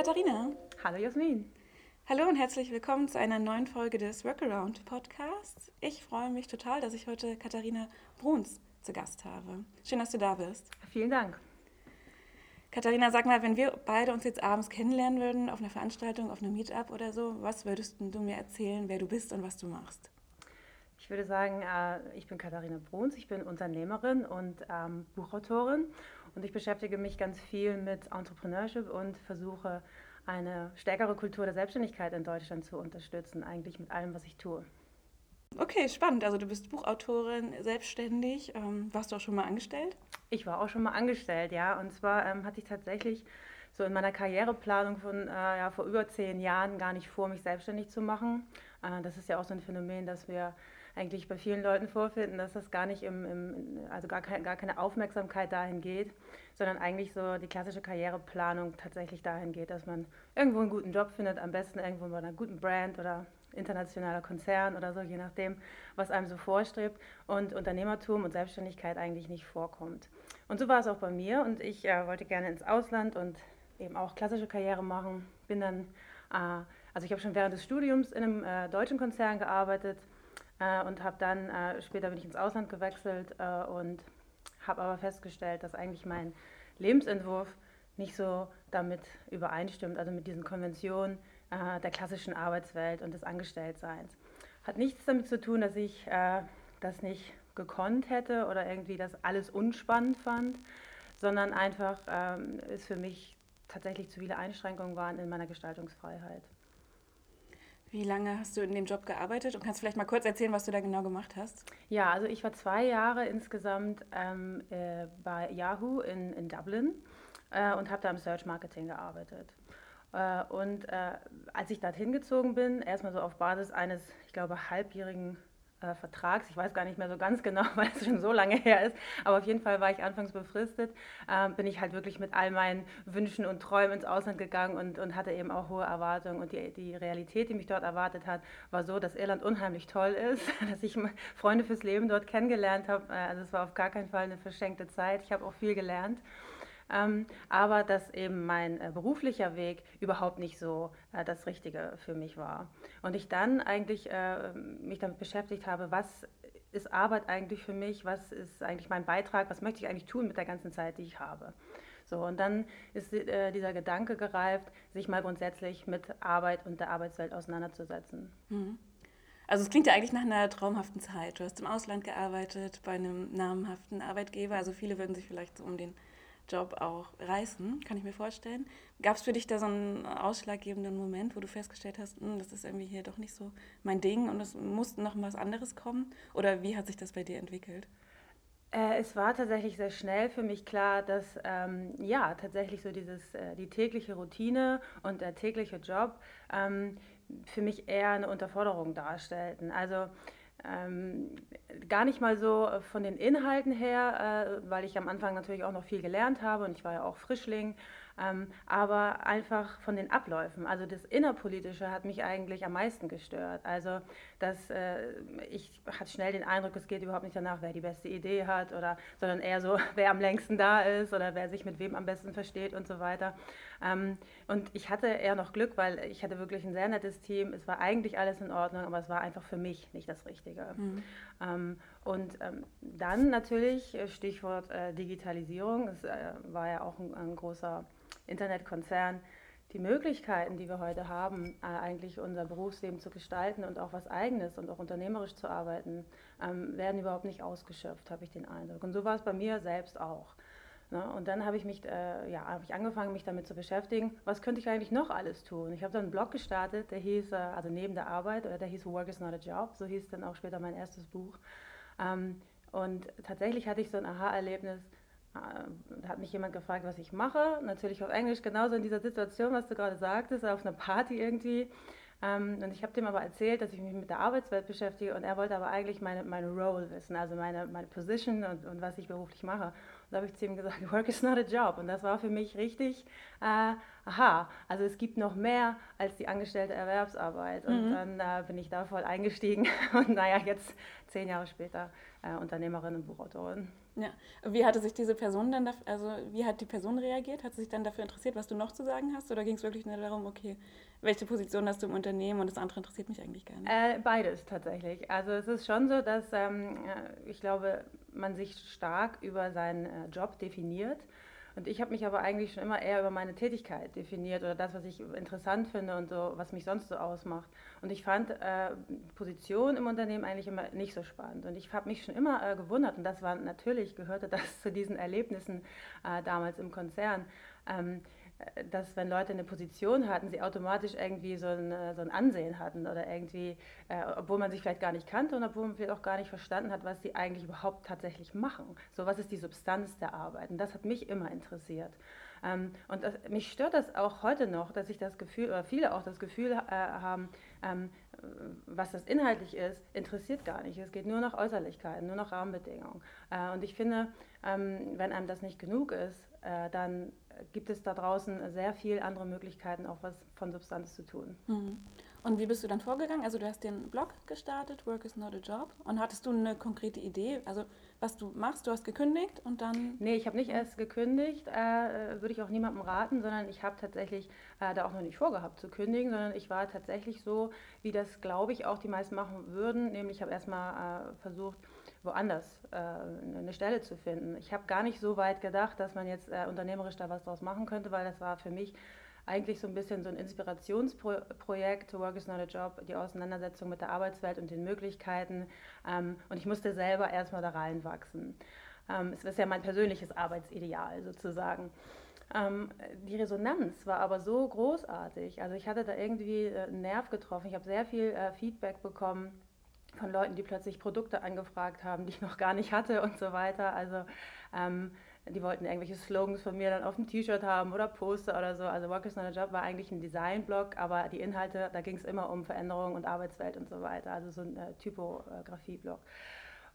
Katharina. Hallo Jasmin. Hallo und herzlich willkommen zu einer neuen Folge des Workaround Podcasts. Ich freue mich total, dass ich heute Katharina Bruns zu Gast habe. Schön, dass du da bist. Vielen Dank. Katharina, sag mal, wenn wir beide uns jetzt abends kennenlernen würden auf einer Veranstaltung, auf einem Meetup oder so, was würdest du mir erzählen, wer du bist und was du machst? Ich würde sagen, äh, ich bin Katharina Bruns, ich bin Unternehmerin und ähm, Buchautorin und ich beschäftige mich ganz viel mit Entrepreneurship und versuche eine stärkere Kultur der Selbstständigkeit in Deutschland zu unterstützen, eigentlich mit allem, was ich tue. Okay, spannend. Also du bist Buchautorin, selbstständig. Ähm, warst du auch schon mal angestellt? Ich war auch schon mal angestellt, ja. Und zwar ähm, hatte ich tatsächlich so in meiner Karriereplanung von äh, ja, vor über zehn Jahren gar nicht vor, mich selbstständig zu machen. Äh, das ist ja auch so ein Phänomen, dass wir eigentlich bei vielen Leuten vorfinden, dass das gar nicht im, im also gar, kein, gar keine Aufmerksamkeit dahin geht, sondern eigentlich so die klassische Karriereplanung tatsächlich dahin geht, dass man irgendwo einen guten Job findet, am besten irgendwo bei einer guten Brand oder internationaler Konzern oder so, je nachdem, was einem so vorstrebt und Unternehmertum und Selbstständigkeit eigentlich nicht vorkommt. Und so war es auch bei mir und ich äh, wollte gerne ins Ausland und eben auch klassische Karriere machen. Bin dann, äh, also ich habe schon während des Studiums in einem äh, deutschen Konzern gearbeitet äh, und habe dann, äh, später bin ich ins Ausland gewechselt äh, und habe aber festgestellt, dass eigentlich mein Lebensentwurf nicht so damit übereinstimmt, also mit diesen Konventionen äh, der klassischen Arbeitswelt und des Angestelltseins. Hat nichts damit zu tun, dass ich äh, das nicht gekonnt hätte oder irgendwie das alles unspannend fand, sondern einfach ähm, es für mich tatsächlich zu viele Einschränkungen waren in meiner Gestaltungsfreiheit. Wie lange hast du in dem Job gearbeitet und kannst vielleicht mal kurz erzählen, was du da genau gemacht hast? Ja, also ich war zwei Jahre insgesamt ähm, äh, bei Yahoo in, in Dublin äh, und habe da im Search Marketing gearbeitet. Äh, und äh, als ich dorthin gezogen bin, erstmal so auf Basis eines, ich glaube, halbjährigen äh, Vertrags, ich weiß gar nicht mehr so ganz genau, weil es schon so lange her ist, aber auf jeden Fall war ich anfangs befristet, äh, bin ich halt wirklich mit all meinen Wünschen und Träumen ins Ausland gegangen und, und hatte eben auch hohe Erwartungen. Und die, die Realität, die mich dort erwartet hat, war so, dass Irland unheimlich toll ist, dass ich Freunde fürs Leben dort kennengelernt habe. Äh, also es war auf gar keinen Fall eine verschenkte Zeit. Ich habe auch viel gelernt ähm, aber dass eben mein äh, beruflicher Weg überhaupt nicht so äh, das Richtige für mich war. Und ich dann eigentlich äh, mich damit beschäftigt habe, was ist Arbeit eigentlich für mich, was ist eigentlich mein Beitrag, was möchte ich eigentlich tun mit der ganzen Zeit, die ich habe. So, und dann ist äh, dieser Gedanke gereift, sich mal grundsätzlich mit Arbeit und der Arbeitswelt auseinanderzusetzen. Mhm. Also es klingt ja eigentlich nach einer traumhaften Zeit. Du hast im Ausland gearbeitet, bei einem namhaften Arbeitgeber. Also viele würden sich vielleicht so um den Job auch reißen, kann ich mir vorstellen. Gab es für dich da so einen ausschlaggebenden Moment, wo du festgestellt hast, hm, das ist irgendwie hier doch nicht so mein Ding und es muss noch was anderes kommen? Oder wie hat sich das bei dir entwickelt? Äh, es war tatsächlich sehr schnell für mich klar, dass ähm, ja tatsächlich so dieses äh, die tägliche Routine und der tägliche Job ähm, für mich eher eine Unterforderung darstellten. Also ähm, gar nicht mal so äh, von den Inhalten her, äh, weil ich am Anfang natürlich auch noch viel gelernt habe und ich war ja auch Frischling ähm, aber einfach von den Abläufen. Also das Innerpolitische hat mich eigentlich am meisten gestört. Also dass äh, ich hatte schnell den Eindruck, es geht überhaupt nicht danach, wer die beste Idee hat, oder, sondern eher so, wer am längsten da ist oder wer sich mit wem am besten versteht und so weiter. Ähm, und ich hatte eher noch Glück, weil ich hatte wirklich ein sehr nettes Team. Es war eigentlich alles in Ordnung, aber es war einfach für mich nicht das Richtige. Mhm. Ähm, und ähm, dann natürlich äh, Stichwort äh, Digitalisierung. Es äh, war ja auch ein, ein großer Internetkonzern, die Möglichkeiten, die wir heute haben, eigentlich unser Berufsleben zu gestalten und auch was Eigenes und auch unternehmerisch zu arbeiten, werden überhaupt nicht ausgeschöpft, habe ich den Eindruck. Und so war es bei mir selbst auch. Ne? Und dann habe ich mich, äh, ja, habe ich angefangen, mich damit zu beschäftigen, was könnte ich eigentlich noch alles tun? Ich habe dann einen Blog gestartet, der hieß, äh, also neben der Arbeit, oder der hieß Work is not a Job, so hieß dann auch später mein erstes Buch. Ähm, und tatsächlich hatte ich so ein Aha-Erlebnis, da äh, hat mich jemand gefragt, was ich mache. Natürlich auf Englisch, genauso in dieser Situation, was du gerade sagtest, auf einer Party irgendwie. Ähm, und ich habe dem aber erzählt, dass ich mich mit der Arbeitswelt beschäftige und er wollte aber eigentlich meine, meine Role wissen, also meine, meine Position und, und was ich beruflich mache. Da habe ich zu ihm gesagt, Work is not a job. Und das war für mich richtig, äh, aha, also es gibt noch mehr als die angestellte Erwerbsarbeit. Und mhm. dann äh, bin ich da voll eingestiegen und naja, jetzt zehn Jahre später äh, Unternehmerin und Buchautorin. Ja, wie hatte sich diese Person dann, also wie hat die Person reagiert? Hat sie sich dann dafür interessiert, was du noch zu sagen hast? Oder ging es wirklich nur darum, okay, welche Position hast du im Unternehmen und das andere interessiert mich eigentlich gar nicht? Äh, beides tatsächlich. Also es ist schon so, dass ähm, äh, ich glaube, man sich stark über seinen äh, Job definiert und ich habe mich aber eigentlich schon immer eher über meine Tätigkeit definiert oder das, was ich interessant finde und so, was mich sonst so ausmacht. Und ich fand äh, Position im Unternehmen eigentlich immer nicht so spannend. Und ich habe mich schon immer äh, gewundert, und das war natürlich, gehörte das zu diesen Erlebnissen äh, damals im Konzern. Ähm, dass wenn Leute eine Position hatten, sie automatisch irgendwie so ein, äh, so ein Ansehen hatten oder irgendwie, äh, obwohl man sich vielleicht gar nicht kannte und obwohl man vielleicht auch gar nicht verstanden hat, was sie eigentlich überhaupt tatsächlich machen. So, was ist die Substanz der Arbeit? Und das hat mich immer interessiert. Ähm, und das, mich stört das auch heute noch, dass ich das Gefühl, oder viele auch das Gefühl äh, haben, ähm, was das inhaltlich ist, interessiert gar nicht. Es geht nur nach Äußerlichkeiten, nur nach Rahmenbedingungen. Äh, und ich finde, ähm, wenn einem das nicht genug ist, äh, dann gibt es da draußen sehr viele andere Möglichkeiten, auch was von Substanz zu tun. Mhm. Und wie bist du dann vorgegangen? Also du hast den Blog gestartet, Work is not a Job. Und hattest du eine konkrete Idee, also was du machst? Du hast gekündigt und dann... Nee, ich habe nicht erst gekündigt, äh, würde ich auch niemandem raten, sondern ich habe tatsächlich äh, da auch noch nicht vorgehabt zu kündigen, sondern ich war tatsächlich so, wie das, glaube ich, auch die meisten machen würden, nämlich ich habe erstmal äh, versucht, woanders äh, eine Stelle zu finden. Ich habe gar nicht so weit gedacht, dass man jetzt äh, unternehmerisch da was draus machen könnte, weil das war für mich eigentlich so ein bisschen so ein Inspirationsprojekt, Work is not a Job, die Auseinandersetzung mit der Arbeitswelt und den Möglichkeiten. Ähm, und ich musste selber erstmal da reinwachsen. Ähm, es ist ja mein persönliches Arbeitsideal sozusagen. Ähm, die Resonanz war aber so großartig. Also ich hatte da irgendwie äh, einen Nerv getroffen. Ich habe sehr viel äh, Feedback bekommen von Leuten, die plötzlich Produkte angefragt haben, die ich noch gar nicht hatte und so weiter. Also ähm, die wollten irgendwelche Slogans von mir dann auf dem T-Shirt haben oder Poster oder so. Also Work is not a Job war eigentlich ein Designblog, aber die Inhalte, da ging es immer um Veränderung und Arbeitswelt und so weiter. Also so ein äh, Typografie-Blog.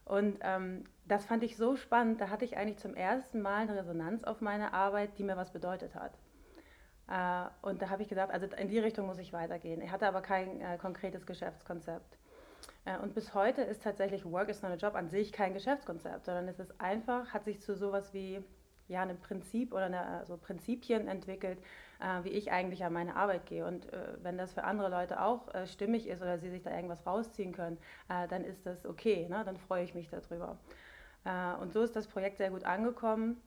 Und ähm, das fand ich so spannend. Da hatte ich eigentlich zum ersten Mal eine Resonanz auf meine Arbeit, die mir was bedeutet hat. Äh, und da habe ich gesagt, also in die Richtung muss ich weitergehen. Ich hatte aber kein äh, konkretes Geschäftskonzept. Äh, und bis heute ist tatsächlich Work is not a Job an sich kein Geschäftskonzept, sondern es ist einfach, hat sich zu sowas wie ja, einem Prinzip oder eine, so Prinzipien entwickelt, äh, wie ich eigentlich an meine Arbeit gehe. Und äh, wenn das für andere Leute auch äh, stimmig ist oder sie sich da irgendwas rausziehen können, äh, dann ist das okay, ne? dann freue ich mich darüber. Äh, und so ist das Projekt sehr gut angekommen.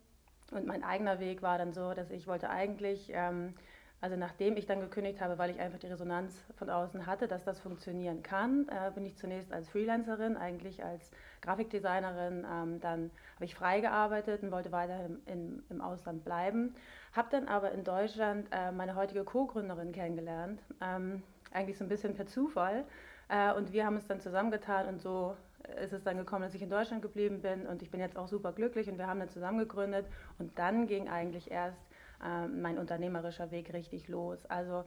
Und mein eigener Weg war dann so, dass ich wollte eigentlich ähm, also nachdem ich dann gekündigt habe, weil ich einfach die Resonanz von außen hatte, dass das funktionieren kann, äh, bin ich zunächst als Freelancerin, eigentlich als Grafikdesignerin, ähm, dann habe ich frei gearbeitet und wollte weiterhin im, im Ausland bleiben, habe dann aber in Deutschland äh, meine heutige Co-Gründerin kennengelernt, ähm, eigentlich so ein bisschen per Zufall. Äh, und wir haben es dann zusammengetan und so ist es dann gekommen, dass ich in Deutschland geblieben bin. Und ich bin jetzt auch super glücklich und wir haben dann zusammen gegründet. Und dann ging eigentlich erst äh, mein unternehmerischer Weg richtig los. Also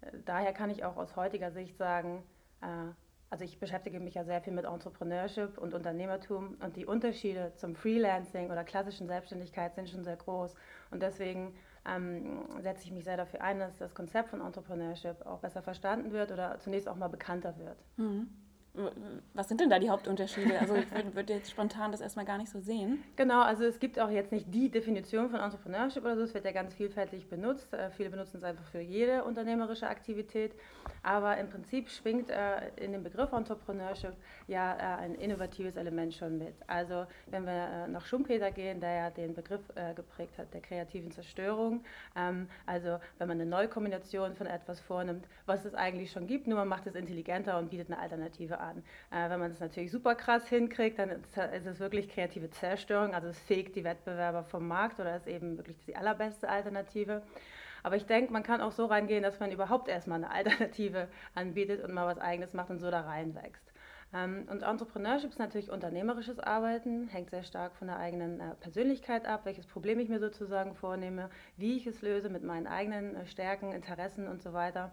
äh, daher kann ich auch aus heutiger Sicht sagen, äh, also ich beschäftige mich ja sehr viel mit Entrepreneurship und Unternehmertum und die Unterschiede zum Freelancing oder klassischen Selbstständigkeit sind schon sehr groß und deswegen ähm, setze ich mich sehr dafür ein, dass das Konzept von Entrepreneurship auch besser verstanden wird oder zunächst auch mal bekannter wird. Mhm. Was sind denn da die Hauptunterschiede? Also ich würde würd jetzt spontan das erstmal gar nicht so sehen. Genau, also es gibt auch jetzt nicht die Definition von Entrepreneurship oder so, es wird ja ganz vielfältig benutzt. Äh, viele benutzen es einfach für jede unternehmerische Aktivität, aber im Prinzip schwingt äh, in dem Begriff Entrepreneurship ja äh, ein innovatives Element schon mit. Also wenn wir nach Schumpeter gehen, der ja den Begriff geprägt hat der kreativen Zerstörung, ähm, also wenn man eine Neukombination von etwas vornimmt, was es eigentlich schon gibt, nur man macht es intelligenter und bietet eine Alternative an an. Äh, wenn man es natürlich super krass hinkriegt, dann ist, ist, es wirklich kreative Zerstörung, also es fegt die Wettbewerber vom Markt oder ist eben wirklich die allerbeste Alternative. Aber ich denke, man kann auch so reingehen, dass man überhaupt erstmal eine Alternative anbietet und mal was Eigenes macht und so da reinwächst. Ähm, und Entrepreneurship ist natürlich unternehmerisches Arbeiten, hängt sehr stark von der eigenen äh, Persönlichkeit ab, welches Problem ich mir sozusagen vornehme, wie ich es löse mit meinen eigenen äh, Stärken, Interessen und so weiter.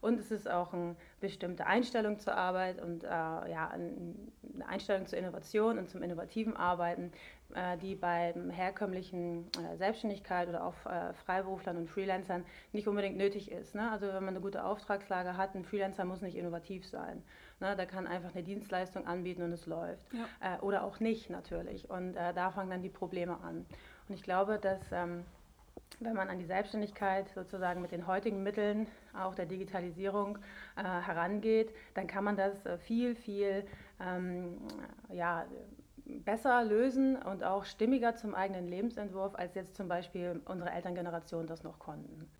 Und es ist auch eine bestimmte Einstellung zur Arbeit und äh, ja, eine Einstellung zur Innovation und zum innovativen Arbeiten, äh, die beim herkömmlichen äh, Selbstständigkeit oder auch äh, Freiberuflern und Freelancern nicht unbedingt nötig ist. Ne? Also wenn man eine gute Auftragslage hat, ein Freelancer muss nicht innovativ sein. Ne? Der kann einfach eine Dienstleistung anbieten und es läuft. Ja. Äh, oder auch nicht natürlich. Und äh, da fangen dann die Probleme an. Und ich glaube, dass ähm, wenn man an die Selbstständigkeit sozusagen mit den heutigen Mitteln, auch der Digitalisierung, äh, herangeht, dann kann man das äh, viel, viel ähm, ja, besser lösen und auch stimmiger zum eigenen Lebensentwurf, als jetzt zum Beispiel unsere Elterngeneration das noch konnten.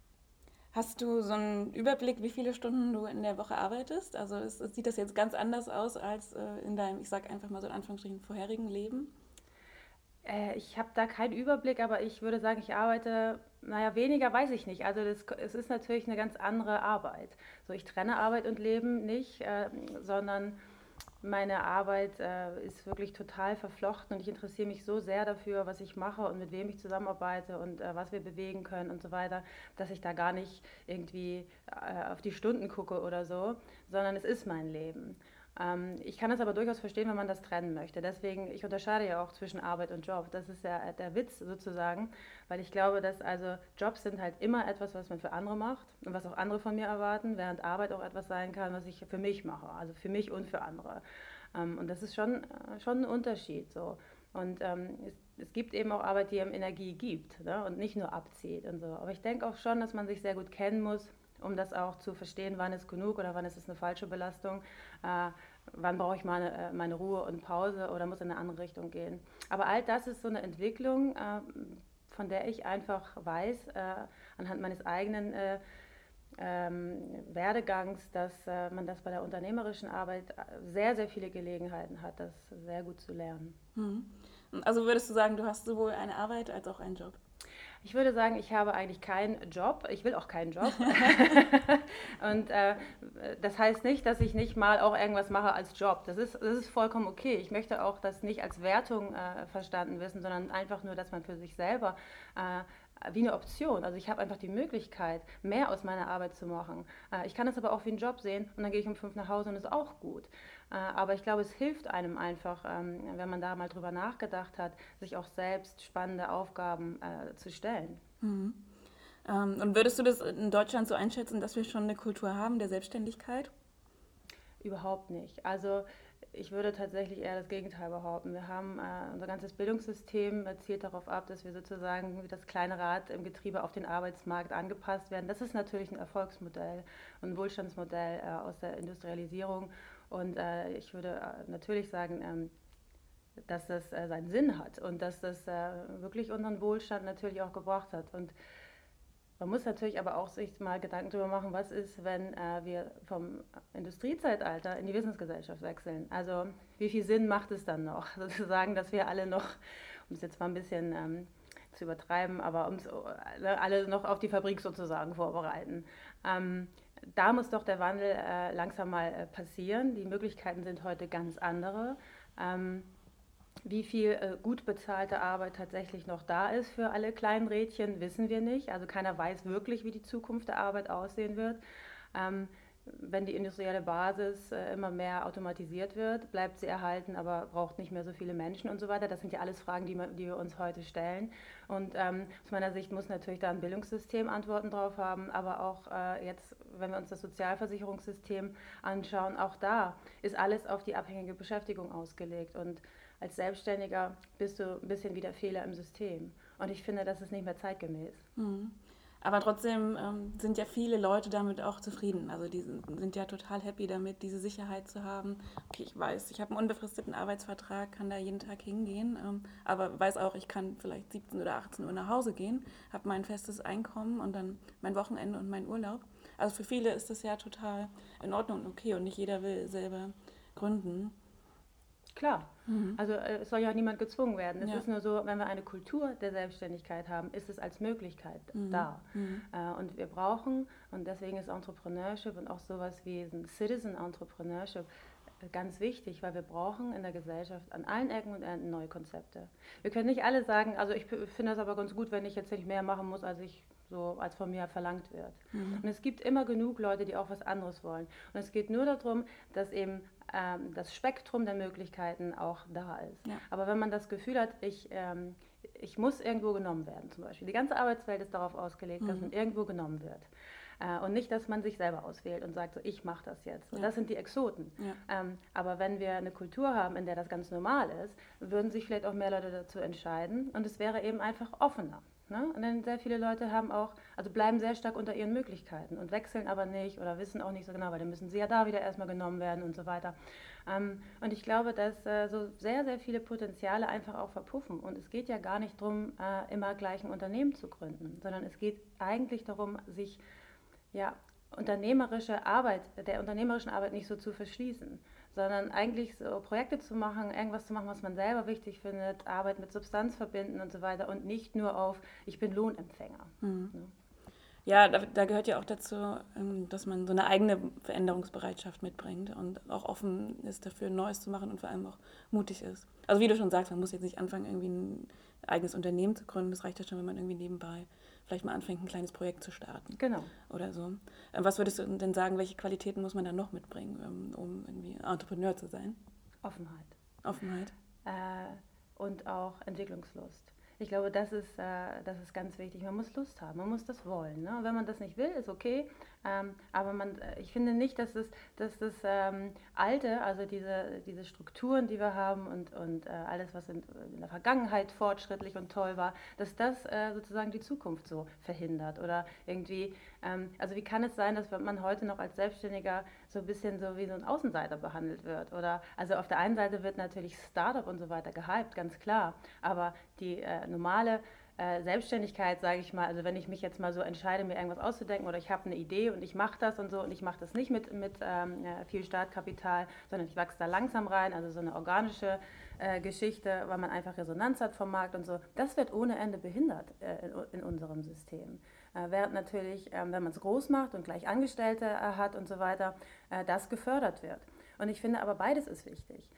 Hast du so einen Überblick, wie viele Stunden du in der Woche arbeitest? Also ist, sieht das jetzt ganz anders aus als äh, in deinem, ich sage einfach mal so in Anführungsstrichen, vorherigen Leben? Äh, ich habe da keinen Überblick, aber ich würde sagen, ich arbeite, naja, weniger weiß ich nicht. Also das, es ist natürlich eine ganz andere Arbeit. So, ich trenne Arbeit und Leben nicht, äh, sondern meine Arbeit äh, ist wirklich total verflochten und ich interessiere mich so sehr dafür, was ich mache und mit wem ich zusammenarbeite und äh, was wir bewegen können und so weiter, dass ich da gar nicht irgendwie äh, auf die Stunden gucke oder so, sondern es ist mein Leben. Ähm, ich kann das aber durchaus verstehen, wenn man das trennen möchte. Deswegen, ich unterscheide ja auch zwischen Arbeit und Job. Das ist ja der Witz sozusagen, weil ich glaube, dass also Jobs sind halt immer etwas, was man für andere macht und was auch andere von mir erwarten, während Arbeit auch etwas sein kann, was ich für mich mache, also für mich und für andere. Ähm, und das ist schon, äh, schon ein Unterschied so. Und ähm, es, es, gibt eben auch Arbeit, die ihm Energie gibt ne? und nicht nur abzieht und so. Aber ich denke auch schon, dass man sich sehr gut kennen muss, um das auch zu verstehen, wann ist genug oder wann ist es eine falsche Belastung, äh, wann brauche ich meine, äh, meine Ruhe und Pause oder muss in eine andere Richtung gehen. Aber all das ist so eine Entwicklung, äh, von der ich einfach weiß, äh, anhand meines eigenen äh, ähm, Werdegangs, dass äh, man das bei der unternehmerischen Arbeit sehr, sehr viele Gelegenheiten hat, das sehr gut zu lernen. Mhm. Also würdest du sagen, du hast sowohl eine Arbeit als auch einen Job? Ich würde sagen, ich habe eigentlich keinen Job. Ich will auch keinen Job. und äh, das heißt nicht, dass ich nicht mal auch irgendwas mache als Job. Das ist, das ist vollkommen okay. Ich möchte auch das nicht als Wertung äh, verstanden wissen, sondern einfach nur, dass man für sich selber äh, wie eine Option. Also ich habe einfach die Möglichkeit, mehr aus meiner Arbeit zu machen. Äh, ich kann es aber auch wie einen Job sehen und dann gehe ich um fünf nach Hause und ist auch gut. Äh, aber ich glaube, es hilft einem einfach, ähm, wenn man da mal drüber nachgedacht hat, sich auch selbst spannende Aufgaben äh, zu stellen. Mhm. Ähm, und würdest du das in Deutschland so einschätzen, dass wir schon eine Kultur haben der Selbstständigkeit? Überhaupt nicht. Also ich würde tatsächlich eher das Gegenteil behaupten. Wir haben äh, unser ganzes Bildungssystem zielt darauf ab, dass wir sozusagen wie das kleine Rad im Getriebe auf den Arbeitsmarkt angepasst werden. Das ist natürlich ein Erfolgsmodell und ein Wohlstandsmodell äh, aus der Industrialisierung. Und äh, ich würde äh, natürlich sagen, ähm, dass das äh, seinen Sinn hat und dass das äh, wirklich unseren Wohlstand natürlich auch gebracht hat. Und man muss natürlich aber auch sich mal Gedanken darüber machen, was ist, wenn äh, wir vom Industriezeitalter in die Wissensgesellschaft wechseln. Also wie viel Sinn macht es dann noch, sozusagen, dass wir alle noch, um es jetzt mal ein bisschen ähm, zu übertreiben, aber uns äh, alle noch auf die Fabrik sozusagen vorbereiten. Ähm, da muss doch der Wandel äh, langsam mal äh, passieren. Die Möglichkeiten sind heute ganz andere. Ähm, wie viel äh, gut bezahlte Arbeit tatsächlich noch da ist für alle kleinen Rädchen, wissen wir nicht. Also keiner weiß wirklich, wie die Zukunft der Arbeit aussehen wird. Ähm, wenn die industrielle Basis äh, immer mehr automatisiert wird, bleibt sie erhalten, aber braucht nicht mehr so viele Menschen und so weiter. Das sind ja alles Fragen, die, wir uns heute stellen. Und ähm, aus meiner Sicht muss natürlich da ein Bildungssystem Antworten drauf haben, aber auch äh, jetzt, wenn wir uns das Sozialversicherungssystem anschauen, auch da ist alles auf die abhängige Beschäftigung ausgelegt. Und als Selbstständiger bist du ein bisschen wie der Fehler im System. Und ich finde, das ist nicht mehr zeitgemäß. Mhm. Aber trotzdem ähm, sind ja viele Leute damit auch zufrieden. Also die sind ja total happy damit, diese Sicherheit zu haben. Okay, ich weiß, ich habe einen unbefristeten Arbeitsvertrag, kann da jeden Tag hingehen, ähm, aber weiß auch, ich kann vielleicht 17 oder 18 Uhr nach Hause gehen, habe mein festes Einkommen und dann mein Wochenende und meinen Urlaub. Also für viele ist das ja total in Ordnung und okay und nicht jeder will selber gründen. Klar. Mhm. Also äh, es soll ja niemand gezwungen werden. Es ja. ist nur so, wenn wir eine Kultur der Selbstständigkeit haben, ist es als Möglichkeit mhm. da. Mhm. Äh, und wir brauchen, und deswegen ist Entrepreneurship und auch sowas wie ein Citizen Entrepreneurship äh, ganz wichtig, weil wir brauchen in der Gesellschaft an allen Ecken und Enden neue Konzepte. Wir können nicht alle sagen, also ich finde das aber ganz gut, wenn ich jetzt nicht mehr machen muss, als ich so als von mir verlangt wird. Mhm. Und es gibt immer genug Leute, die auch was anderes wollen. Und es geht nur darum, dass eben ähm, das Spektrum der Möglichkeiten auch da ist. Ja. Aber wenn man das Gefühl hat, ich, ähm, ich muss irgendwo genommen werden, zum Beispiel. Die ganze Arbeitswelt ist darauf ausgelegt, mhm. dass man irgendwo genommen wird. Äh, und nicht, dass man sich selber auswählt und sagt, so, ich mache das jetzt. Und ja. das sind die Exoten. Ja. Ähm, aber wenn wir eine Kultur haben, in der das ganz normal ist, würden sich vielleicht auch mehr Leute dazu entscheiden. Und es wäre eben einfach offener. Ne? Und dann sehr viele Leute haben auch, also bleiben sehr stark unter ihren Möglichkeiten und wechseln aber nicht oder wissen auch nicht so genau, weil dann müssen sie ja da wieder erstmal genommen werden und so weiter. Ähm, und ich glaube, dass äh, so sehr, sehr viele Potenziale einfach auch verpuffen. Und es geht ja gar nicht darum, äh, immer gleich ein Unternehmen zu gründen, sondern es geht eigentlich darum, sich ja, unternehmerische Arbeit, der unternehmerischen Arbeit nicht so zu verschließen sondern eigentlich so Projekte zu machen, irgendwas zu machen, was man selber wichtig findet, Arbeit mit Substanz verbinden und so weiter und nicht nur auf, ich bin Lohnempfänger. Mhm. Ne? Ja, da, da, gehört ja auch dazu, ähm, dass man so eine eigene Veränderungsbereitschaft mitbringt und auch offen ist dafür, Neues zu machen und vor allem auch mutig ist. Also wie du schon sagst, man muss jetzt nicht anfangen, irgendwie ein eigenes Unternehmen zu gründen. Das reicht ja schon, wenn man irgendwie nebenbei vielleicht mal anfängt, ein kleines Projekt zu starten. Genau. Oder so. Ähm, was würdest du denn sagen, welche Qualitäten muss man dann noch mitbringen, ähm, um irgendwie Entrepreneur zu sein? Offenheit. Offenheit. Äh, und auch Entwicklungslust. Ich glaube, das ist, äh, das ist ganz wichtig. Man muss Lust haben, man muss das wollen. Ne? wenn man das nicht will, ist okay. Ähm, aber man, äh, ich finde nicht, dass das, dass das ähm, Alte, also diese, diese Strukturen, die wir haben und, und äh, alles, was in, in, der Vergangenheit fortschrittlich und toll war, dass das äh, sozusagen die Zukunft so verhindert. Oder irgendwie, ähm, also wie kann es sein, dass man heute noch als Selbstständiger so ein bisschen so wie so ein Außenseiter behandelt wird? Oder also auf der einen Seite wird natürlich Startup und so weiter gehypt, ganz klar. Aber die äh, normale äh, Selbstständigkeit, sage ich mal, also wenn ich mich jetzt mal so entscheide, mir irgendwas auszudenken oder ich habe eine Idee und ich mache das und so und ich mache das nicht mit, mit ähm, viel Startkapital, sondern ich wachse da langsam rein, also so eine organische äh, Geschichte, weil man einfach Resonanz hat vom Markt und so, das wird ohne Ende behindert äh, in, in, unserem System. Äh, während natürlich, ähm, wenn man es groß macht und gleich Angestellte äh, hat und so weiter, äh, das gefördert wird. Und ich finde aber beides ist wichtig.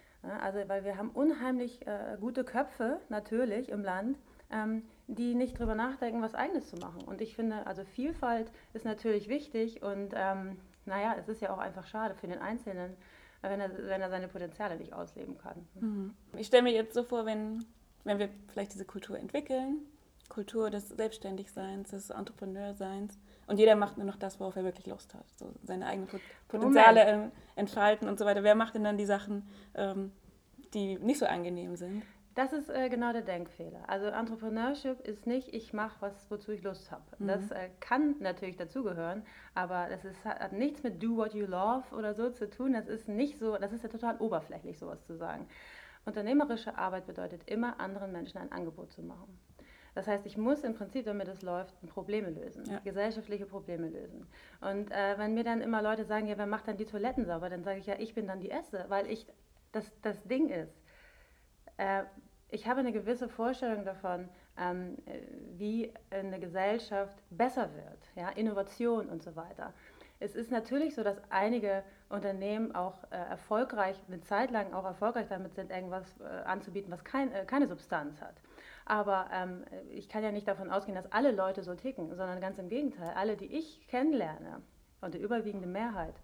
Also, weil wir haben unheimlich gute Köpfe natürlich im Land, ähm, die nicht drüber nachdenken, was eigenes zu machen. Und ich finde, also Vielfalt ist natürlich wichtig und ähm, naja, es ist ja auch einfach schade für den Einzelnen, wenn er, wenn er seine Potenziale nicht ausleben kann. Mhm. Ich stelle mir jetzt so vor, wenn, wenn wir vielleicht diese Kultur entwickeln, Kultur des Selbstständigseins, des Entrepreneurseins und jeder macht nur noch das, worauf er wirklich Lust hat, so seine eigenen Potenziale Moment. entfalten und so weiter. Wer macht denn dann die Sachen, ähm, die nicht so angenehm sind? Das ist äh, genau der Denkfehler. Also Entrepreneurship ist nicht, ich mache was, wozu ich Lust habe. Mhm. Das äh, kann natürlich dazugehören, aber das ist, hat nichts mit do what you love oder so zu tun. Das ist nicht so, das ist ja total oberflächlich, sowas zu sagen. Unternehmerische Arbeit bedeutet immer, anderen Menschen ein Angebot zu machen. Das heißt, ich muss im Prinzip, damit es läuft, Probleme lösen, ja. gesellschaftliche Probleme lösen. Und äh, wenn mir dann immer Leute sagen, ja, wer macht dann die Toiletten sauber, dann sage ich ja, ich bin dann die Erste, weil ich das, das Ding ist. Äh, ich habe eine gewisse Vorstellung davon, ähm, wie eine Gesellschaft besser wird, ja, Innovation und so weiter. Es ist natürlich so, dass einige Unternehmen auch äh, erfolgreich, eine Zeit lang auch erfolgreich damit sind, irgendwas äh, anzubieten, was kein, äh, keine Substanz hat. Aber ähm, ich kann ja nicht davon ausgehen, dass alle Leute so ticken, sondern ganz im Gegenteil. Alle, die ich kennenlerne, und die überwiegende Mehrheit,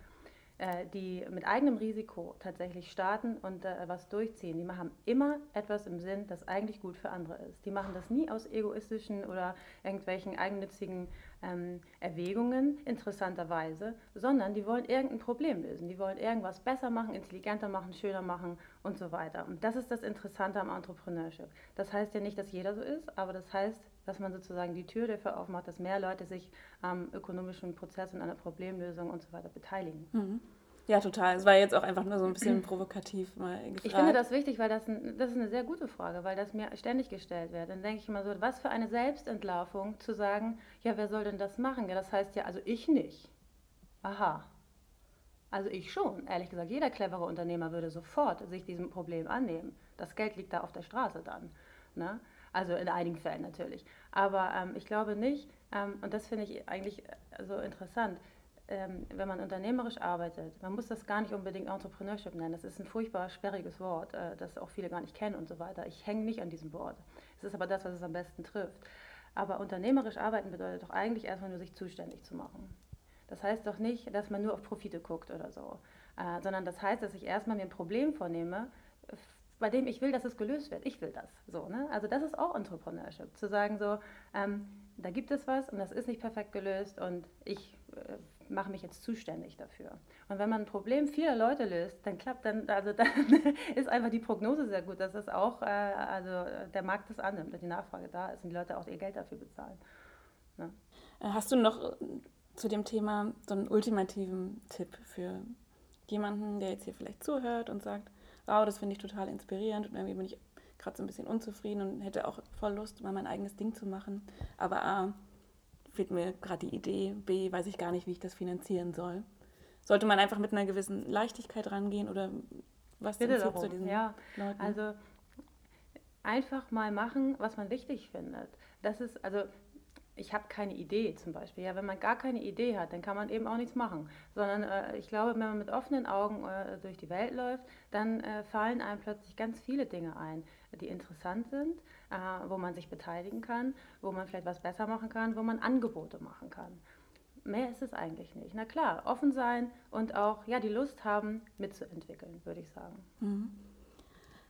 die mit eigenem Risiko tatsächlich starten und äh, was durchziehen, die machen immer etwas im Sinn, das eigentlich gut für andere ist. Die machen das nie aus egoistischen oder irgendwelchen eigennützigen ähm, Erwägungen, interessanterweise, sondern die wollen irgendein Problem lösen. Die wollen irgendwas besser machen, intelligenter machen, schöner machen und so weiter. Und das ist das Interessante am Entrepreneurship. Das heißt ja nicht, dass jeder so ist, aber das heißt, dass man sozusagen die Tür dafür aufmacht, dass mehr Leute sich am ökonomischen Prozess und an der Problemlösung und so weiter beteiligen. Mhm. Ja, total. Es war jetzt auch einfach nur so ein bisschen provokativ mal gefragt. Ich finde das wichtig, weil das, ein, das ist eine sehr gute Frage, weil das mir ständig gestellt wird. Dann denke ich immer so, was für eine Selbstentlarvung zu sagen, ja, wer soll denn das machen? Ja, das heißt ja, also ich nicht. Aha. Also ich schon, ehrlich gesagt. Jeder clevere Unternehmer würde sofort sich diesem Problem annehmen. Das Geld liegt da auf der Straße dann. Ne? Also in einigen Fällen natürlich. Aber ähm, ich glaube nicht, ähm, und das finde ich eigentlich äh, so interessant, ähm, wenn man unternehmerisch arbeitet, man muss das gar nicht unbedingt Entrepreneurship nennen. Das ist ein furchtbar sperriges Wort, äh, das auch viele gar nicht kennen und so weiter. Ich hänge nicht an diesem Wort. Es ist aber das, was es am besten trifft. Aber unternehmerisch arbeiten bedeutet doch eigentlich erstmal nur, sich zuständig zu machen. Das heißt doch nicht, dass man nur auf Profite guckt oder so, äh, sondern das heißt, dass ich erstmal mir ein Problem vornehme, bei dem ich will, dass es gelöst wird. Ich will das. So, ne? Also das ist auch Entrepreneurship, zu sagen so, ähm, da gibt es was und das ist nicht perfekt gelöst und ich äh, mache mich jetzt zuständig dafür. Und wenn man ein Problem vieler Leute löst, dann klappt dann, also dann ist einfach die Prognose sehr gut, dass das auch, äh, also der Markt das annimmt, dass die Nachfrage da ist und die Leute auch ihr Geld dafür bezahlen. Ne? Äh, hast du noch äh, zu dem Thema so einen ultimativen Tipp für jemanden, der jetzt hier vielleicht zuhört und sagt, wow, das finde ich total inspirierend und irgendwie bin ich gerade so ein bisschen unzufrieden und hätte auch voll Lust, mal mein eigenes Ding zu machen. Aber A, fehlt mir gerade die Idee, B, weiß ich gar nicht, wie ich das finanzieren soll. Sollte man einfach mit einer gewissen Leichtigkeit rangehen oder was Bitte darum. zu diesen ja. Leuten? Also einfach mal machen, was man wichtig findet. Das ist, also ich habe keine Idee zum Beispiel. Ja, wenn man gar keine Idee hat, dann kann man eben auch nichts machen. Sondern äh, ich glaube, wenn man mit offenen Augen äh, durch die Welt läuft, dann äh, fallen einem plötzlich ganz viele Dinge ein, die interessant sind, äh, wo man sich beteiligen kann, wo man vielleicht was besser machen kann, wo man Angebote machen kann. Mehr ist es eigentlich nicht. Na klar, offen sein und auch ja, die Lust haben, mitzuentwickeln, würde ich sagen. Mhm.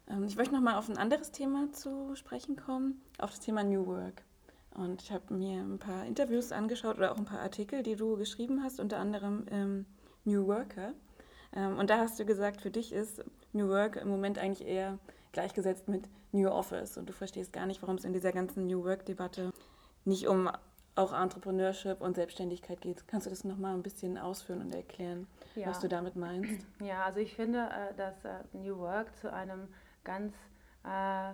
Ähm, ich möchte nochmal auf ein anderes Thema zu sprechen kommen, auf das Thema New Work. Und ich habe mir ein paar Interviews angeschaut oder auch ein paar Artikel, die du geschrieben hast, unter anderem ähm, New Worker. Ähm, und da hast du gesagt, für dich ist New Work im Moment eigentlich eher gleichgesetzt mit New Office. Und du verstehst gar nicht, warum es in dieser ganzen New Work-Debatte nicht um auch Entrepreneurship und Selbstständigkeit geht. Kannst du das nochmal ein bisschen ausführen und erklären, ja. was du damit meinst? Ja, also ich finde, äh, dass äh, New Work zu einem ganz äh,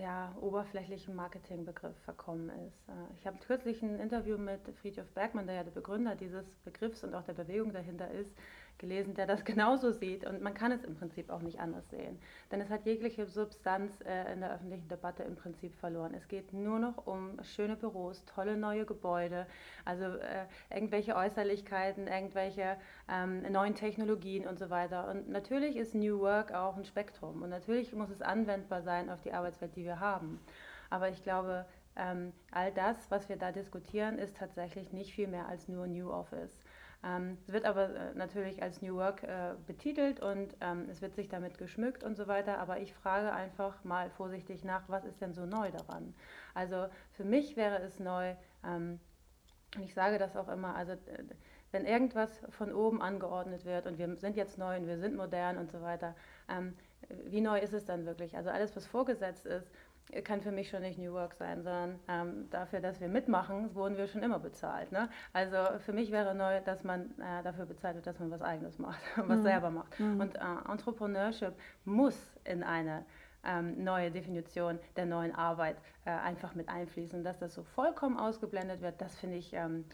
ja, oberflächlichen Marketingbegriff verkommen ist. Äh, ich habe kürzlich ein Interview mit Friedhof Bergmann, der ja der Begründer dieses Begriffs und auch der Bewegung dahinter ist, gelesen, der das genauso sieht und man kann es im Prinzip auch nicht anders sehen. Denn es hat jegliche Substanz äh, in der öffentlichen Debatte im Prinzip verloren. Es geht nur noch um schöne Büros, tolle neue Gebäude, also äh, irgendwelche Äußerlichkeiten, irgendwelche ähm, neuen Technologien und so weiter. Und natürlich ist New Work auch ein Spektrum und natürlich muss es anwendbar sein auf die Arbeitswelt, die wir haben. Aber ich glaube, ähm, all das, was wir da diskutieren, ist tatsächlich nicht viel mehr als nur New Office. Ähm, es wird aber äh, natürlich als New Work äh, betitelt und ähm, es wird sich damit geschmückt und so weiter. Aber ich frage einfach mal vorsichtig nach, was ist denn so neu daran? Also für mich wäre es neu, ähm, und ich sage das auch immer, also wenn irgendwas von oben angeordnet wird und wir sind jetzt neu und wir sind modern und so weiter, ähm, wie neu ist es dann wirklich? Also alles, was vorgesetzt ist, kann für mich schon nicht New Work sein, sondern ähm, dafür, dass wir mitmachen, wurden wir schon immer bezahlt. Ne? Also für mich wäre neu, dass man äh, dafür bezahlt wird, dass man was Eigenes macht, was mhm. selber macht. Mhm. Und äh, Entrepreneurship muss in eine ähm, neue Definition der neuen Arbeit äh, einfach mit einfließen. Dass das so vollkommen ausgeblendet wird, das finde ich ähm,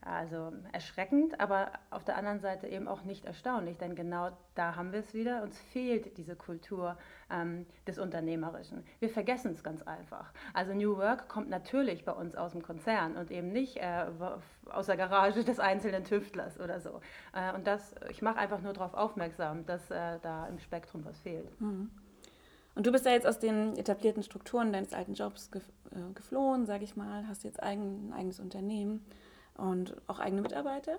also erschreckend, aber auf der anderen Seite eben auch nicht erstaunlich, denn genau da haben wir es wieder. Uns fehlt diese Kultur ähm, des Unternehmerischen. Wir vergessen es ganz einfach. Also New Work kommt natürlich bei uns aus dem Konzern und eben nicht äh, aus der Garage des einzelnen Tüftlers oder so. Äh, und das, ich mache einfach nur darauf aufmerksam, dass äh, da im Spektrum was fehlt. Mhm. Und du bist ja jetzt aus den etablierten Strukturen deines alten Jobs äh, geflohen, sage ich mal, hast jetzt ein eigenes Unternehmen. Und auch eigene Mitarbeiter?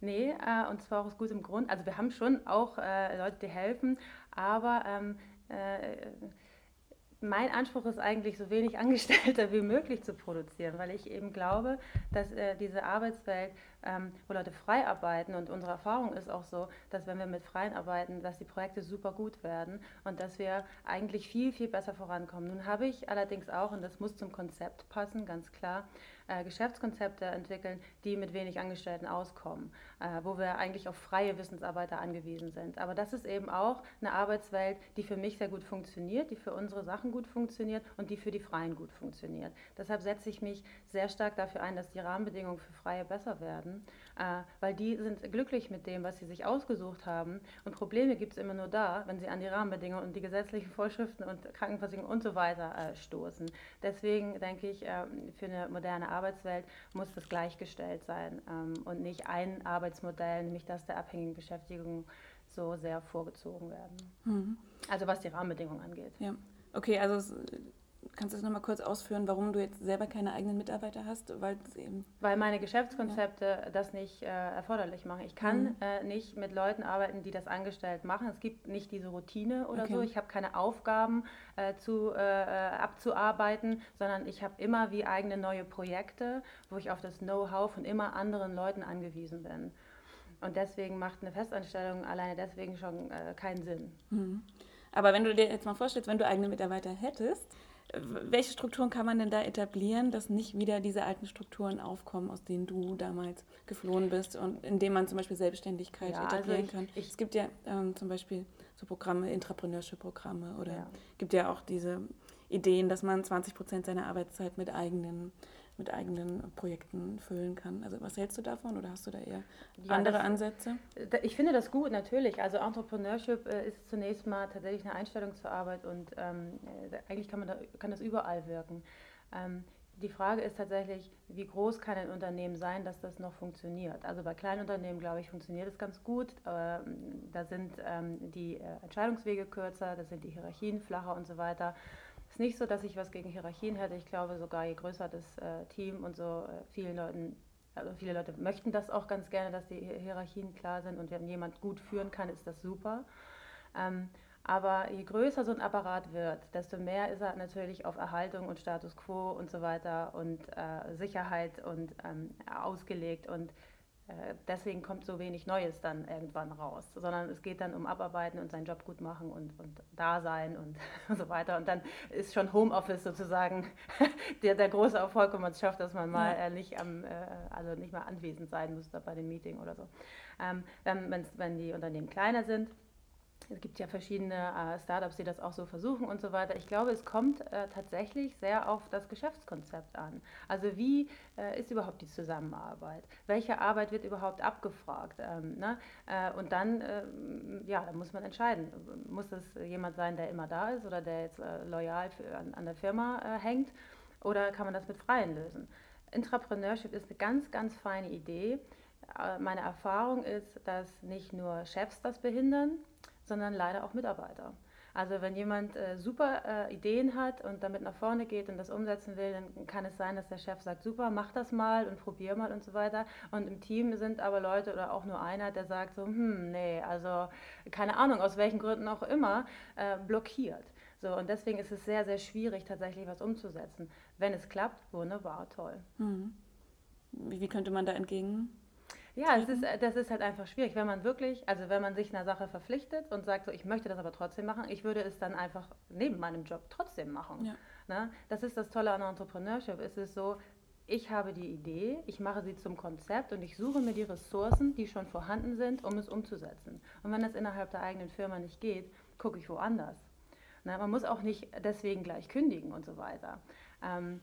Nee, äh, und zwar aus gutem Grund. Also wir haben schon auch äh, Leute, die helfen, aber ähm, äh, mein Anspruch ist eigentlich, so wenig Angestellte wie möglich zu produzieren, weil ich eben glaube, dass äh, diese Arbeitswelt, ähm, wo Leute frei arbeiten und unsere Erfahrung ist auch so, dass wenn wir mit Freien arbeiten, dass die Projekte super gut werden und dass wir eigentlich viel, viel besser vorankommen. Nun habe ich allerdings auch, und das muss zum Konzept passen, ganz klar, äh, Geschäftskonzepte entwickeln, die mit wenig Angestellten auskommen, äh, wo wir eigentlich auf freie Wissensarbeiter angewiesen sind. Aber das ist eben auch eine Arbeitswelt, die für mich sehr gut funktioniert, die für unsere Sachen gut funktioniert und die für die Freien gut funktioniert. Deshalb setze ich mich sehr stark dafür ein, dass die Rahmenbedingungen für Freie besser werden, äh, weil die sind glücklich mit dem, was sie sich ausgesucht haben. Und Probleme gibt es immer nur da, wenn sie an die Rahmenbedingungen und die gesetzlichen Vorschriften und Krankenversicherung und so weiter äh, stoßen. Deswegen denke ich, äh, für eine moderne Arbeitswelt muss das gleichgestellt sein ähm, und nicht ein Arbeitsmodell, nämlich das der abhängigen Beschäftigung, so sehr vorgezogen werden. Mhm. Also was die Rahmenbedingungen angeht. Ja, okay, also kannst du das nochmal kurz ausführen, warum du jetzt selber keine eigenen Mitarbeiter hast? Weil, eben Weil meine Geschäftskonzepte ja. das nicht äh, erforderlich machen. Ich kann mhm. äh, nicht mit Leuten arbeiten, die das angestellt machen. Es gibt nicht diese Routine oder okay. so. Ich habe keine Aufgaben äh, zu, äh, äh, abzuarbeiten, sondern ich habe immer wie eigene neue Projekte, wo ich auf das Know-how von immer anderen Leuten angewiesen bin. Und deswegen macht eine Festanstellung alleine deswegen schon äh, keinen Sinn. Mhm. Aber wenn du dir jetzt mal vorstellst, wenn du eigene Mitarbeiter hättest, welche Strukturen kann man denn da etablieren, dass nicht wieder diese alten Strukturen aufkommen, aus denen du damals geflohen bist und indem man zum Beispiel Selbstständigkeit ja, also etablieren also ich, kann? Ich, es gibt ja ähm, zum Beispiel so Programme, Intrapreneurship-Programme oder ja. gibt ja auch diese Ideen, dass man 20 Prozent seiner Arbeitszeit mit eigenen mit eigenen Projekten füllen kann. Also was hältst du davon oder hast du da eher ja, andere das, Ansätze? Ich finde das gut, natürlich. Also Entrepreneurship äh, ist zunächst mal tatsächlich eine Einstellung zur Arbeit und ähm, äh, eigentlich kann, man da, kann das überall wirken. Ähm, die Frage ist tatsächlich, wie groß kann ein Unternehmen sein, dass das noch funktioniert? Also bei kleinen Unternehmen, glaube ich, funktioniert es ganz gut. Ähm, da sind ähm, die äh, Entscheidungswege kürzer, da sind die Hierarchien flacher und so weiter. Es ist nicht so, dass ich was gegen Hierarchien hätte. Ich glaube sogar, je größer das äh, Team und so, äh, vielen Leuten, also viele Leute möchten das auch ganz gerne, dass die Hierarchien klar sind und wenn jemand gut führen kann, ist das super. Ähm, aber je größer so ein Apparat wird, desto mehr ist er natürlich auf Erhaltung und Status quo und so weiter und äh, Sicherheit und ähm, ausgelegt und deswegen kommt so wenig Neues dann irgendwann raus, sondern es geht dann um Abarbeiten und seinen Job gut machen und, und da sein und, und so weiter. Und dann ist schon Homeoffice sozusagen der, der große Erfolg, wenn man es schafft, dass man mal äh, nicht am, äh, also nicht mal anwesend sein muss bei dem Meeting oder so. Ähm, wenn, wenn die Unternehmen kleiner sind, es gibt ja verschiedene äh, Startups, die das auch so versuchen und so weiter. Ich glaube, es kommt äh, tatsächlich sehr auf das Geschäftskonzept an. Also wie äh, ist überhaupt die Zusammenarbeit? Welche Arbeit wird überhaupt abgefragt? Ähm, ne? Und dann, ähm, ja, da muss man entscheiden. Muss es jemand sein, der immer da ist oder der jetzt loyal an, der Firma hängt? Oder kann man das mit Freien lösen? Intrapreneurship ist eine ganz, ganz feine Idee. Meine Erfahrung ist, dass nicht nur Chefs das behindern, sondern leider auch Mitarbeiter. Also wenn jemand äh, super äh, Ideen hat und damit nach vorne geht und das umsetzen will, dann kann es sein, dass der Chef sagt, super, mach das mal und probier mal und so weiter. Und im Team sind aber Leute oder auch nur einer, der sagt so, hm, nee, also keine Ahnung, aus welchen Gründen auch immer, äh, blockiert. So, und deswegen ist es sehr, sehr schwierig, tatsächlich was umzusetzen. Wenn es klappt, wunderbar, toll. Hm. Wie, wie könnte man da entgegen ja, es ist, das ist halt einfach schwierig, wenn man wirklich, also wenn man sich einer Sache verpflichtet und sagt, so, ich möchte das aber trotzdem machen, ich würde es dann einfach neben meinem Job trotzdem machen. Ja. Ne? Das ist das Tolle an Entrepreneurship. Es ist so, ich habe die Idee, ich mache sie zum Konzept und ich suche mir die Ressourcen, die schon vorhanden sind, um es umzusetzen. Und wenn das innerhalb der eigenen Firma nicht geht, gucke ich woanders. Ne? Man muss auch nicht deswegen gleich kündigen und so weiter. Ähm,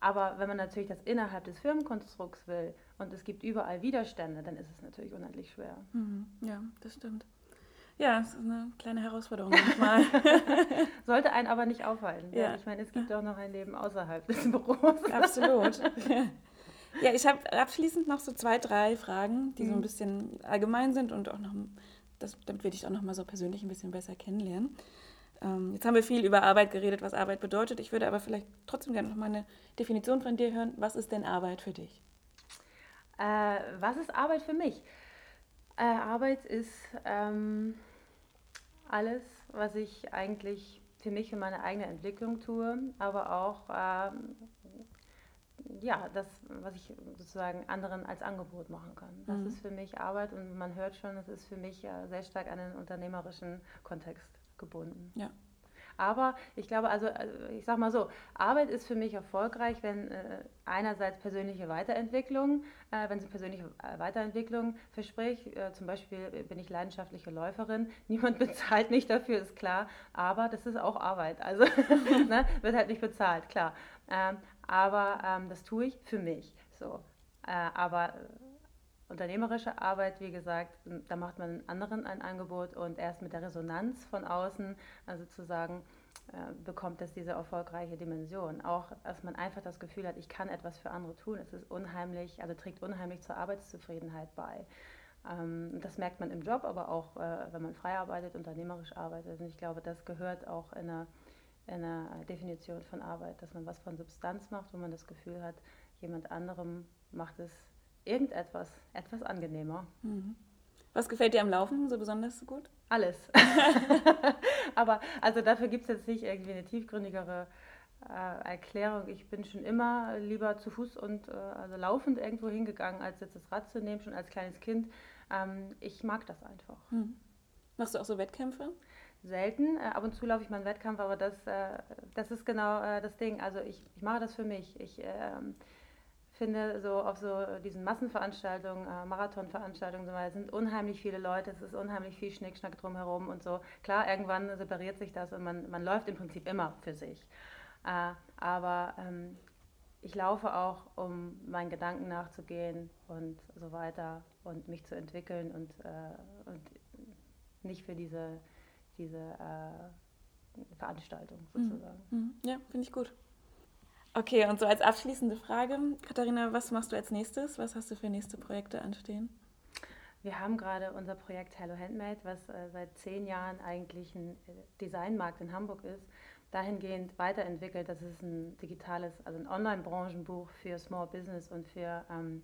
aber wenn man natürlich das innerhalb des Firmenkonstrukts will und es gibt überall Widerstände, dann ist es natürlich unendlich schwer. Mhm. Ja, das stimmt. Ja, es ist eine kleine Herausforderung manchmal. Sollte einen aber nicht aufhalten. Ja. Ich meine, es gibt auch noch ein Leben außerhalb des Büros. Absolut. Ja, ich habe abschließend noch so zwei, drei Fragen, die mhm. so ein mhm. bisschen allgemein sind und auch noch, das, damit wir dich auch noch mal so persönlich ein bisschen besser kennenlernen. Ähm, jetzt haben wir viel über Arbeit geredet, was Arbeit bedeutet. Ich würde aber vielleicht trotzdem gerne noch mal eine Definition von dir hören. Was ist denn Arbeit für dich? Äh, was ist Arbeit für mich? Äh, Arbeit ist ähm, alles, was ich eigentlich für mich und meine eigene Entwicklung tue, aber auch ähm, ja, das, was ich sozusagen anderen als Angebot machen kann. Das mhm. ist für mich Arbeit und man hört schon, es ist für mich äh, sehr stark an den unternehmerischen Kontext gebunden. Ja. Aber ich glaube, also, also ich sage mal so, Arbeit ist für mich erfolgreich, wenn äh, einerseits persönliche Weiterentwicklung, äh, wenn sie persönliche äh, Weiterentwicklung verspricht. Äh, zum Beispiel bin ich leidenschaftliche Läuferin, niemand bezahlt mich dafür, ist klar, aber das ist auch Arbeit. Also ne, wird halt nicht bezahlt, klar. Ähm, aber ähm, das tue ich für mich. So. Äh, aber unternehmerische Arbeit, wie gesagt, da macht man anderen ein Angebot und erst mit der Resonanz von außen, also zu sagen, äh, bekommt es diese erfolgreiche Dimension. Auch, dass man einfach das Gefühl hat, ich kann etwas für andere tun. Es ist unheimlich, also trägt unheimlich zur Arbeitszufriedenheit bei. Ähm, das merkt man im Job, aber auch, äh, wenn man frei arbeitet, unternehmerisch arbeitet. Und ich glaube, das gehört auch in eine in Definition von Arbeit, dass man was von Substanz macht, wo man das Gefühl hat, jemand anderem macht es irgendetwas etwas angenehmer. Mhm. Was gefällt dir am Laufen so besonders gut? Alles. Aber also dafür gibt es jetzt nicht irgendwie eine tiefgründigere äh, Erklärung. Ich bin schon immer lieber zu Fuß und äh, also laufend irgendwo hingegangen, als jetzt das Rad zu nehmen, schon als kleines Kind. Ähm, ich mag das einfach. Mhm. Machst du auch so Wettkämpfe? Selten. Äh, ab und zu laufe ich mal einen Wettkampf, aber das, äh, das ist genau äh, das Ding. Also ich, ich mache das für mich. Ich ähm, finde, so auf so diesen Massenveranstaltungen, äh, Marathonveranstaltungen, so sind unheimlich viele Leute, es ist unheimlich viel Schnickschnack drumherum und so. Klar, irgendwann separiert sich das und man, man läuft im Prinzip immer für sich. Äh, aber ähm, ich laufe auch, um meinen Gedanken nachzugehen und so weiter und mich zu entwickeln und, äh, und nicht für diese, diese äh, Veranstaltung mhm. sozusagen. Mhm. Ja, finde ich gut. Okay, und so als abschließende Frage, Katharina, was machst du als nächstes? Was hast du für nächste Projekte anstehen? Wir haben gerade unser Projekt Hello Handmade, was äh, seit zehn Jahren eigentlich ein äh, Designmarkt in Hamburg ist, dahingehend weiterentwickelt, dass es ein digitales, also ein Online-Branchenbuch für Small Business und für ähm,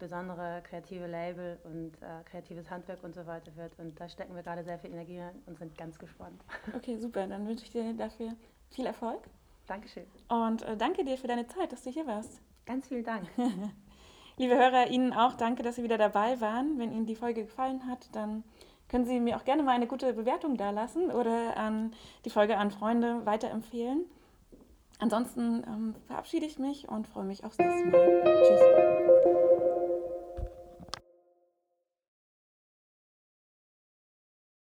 besondere kreative Label und äh, kreatives Handwerk und so weiter wird. Und da stecken wir gerade sehr viel Energie rein und sind ganz gespannt. Okay, super. Dann wünsche ich dir dafür viel Erfolg. Dankeschön. Und äh, danke dir für deine Zeit, dass du hier warst. Ganz vielen Dank. Liebe Hörer, Ihnen auch danke, dass Sie wieder dabei waren. Wenn Ihnen die Folge gefallen hat, dann können Sie mir auch gerne mal eine gute Bewertung dalassen oder an die Folge an Freunde weiterempfehlen. Ansonsten ähm, verabschiede ich mich und freue mich aufs nächste Mal. Tschüss.